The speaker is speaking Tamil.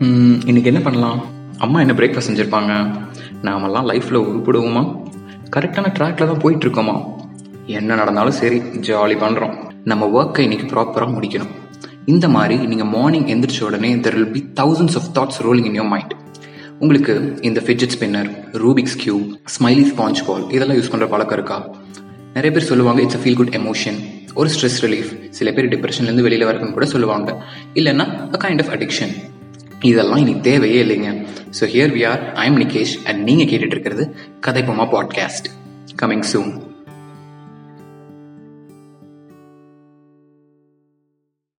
இன்னைக்கு என்ன பண்ணலாம்? அம்மா என்ன பிரேக்ஃபாஸ்ட் செஞ்சுருப்பாங்க? நாமெல்லாம் லைஃப்பில் உருப்பிடுவோமா? கரெக்டான ட்ராக்ல தான் போயிட்டு இருக்கோமா என்ன நடந்தாலும் சரி ஜாலி பண்ணுறோம் நம்ம ஒர்க்கை இன்னைக்கு ப்ராப்பராக முடிக்கணும். இந்த மாதிரி நீங்கள் மார்னிங் எந்திரிச்ச உடனே there will be thousands of thoughts rolling in your mind உங்களுக்கு இந்த fidget spinner Rubik's cube smiley sponge ball இதெல்லாம் யூஸ் பண்ணுற பழக்கம் இருக்கா? நிறைய பேர் சொல்லுவாங்க it's a feel good emotion ஒரு ஸ்ட்ரெஸ் ரிலீஃப் சில பேர் டிப்ரெஷன்லேருந்து வெளியில் வரக்குன்னு கூட சொல்லுவாங்க. இல்லைன்னா அ கைண்ட் ஆஃப் அடிக்ஷன் இதெல்லாம் இனி தேவையே இல்லைங்க. So here we are I am Nikesh and நீங்கள் கேட்டுட்டு இருக்கிறது கதைப்போமா பாட்காஸ்ட் கமிங் சூன்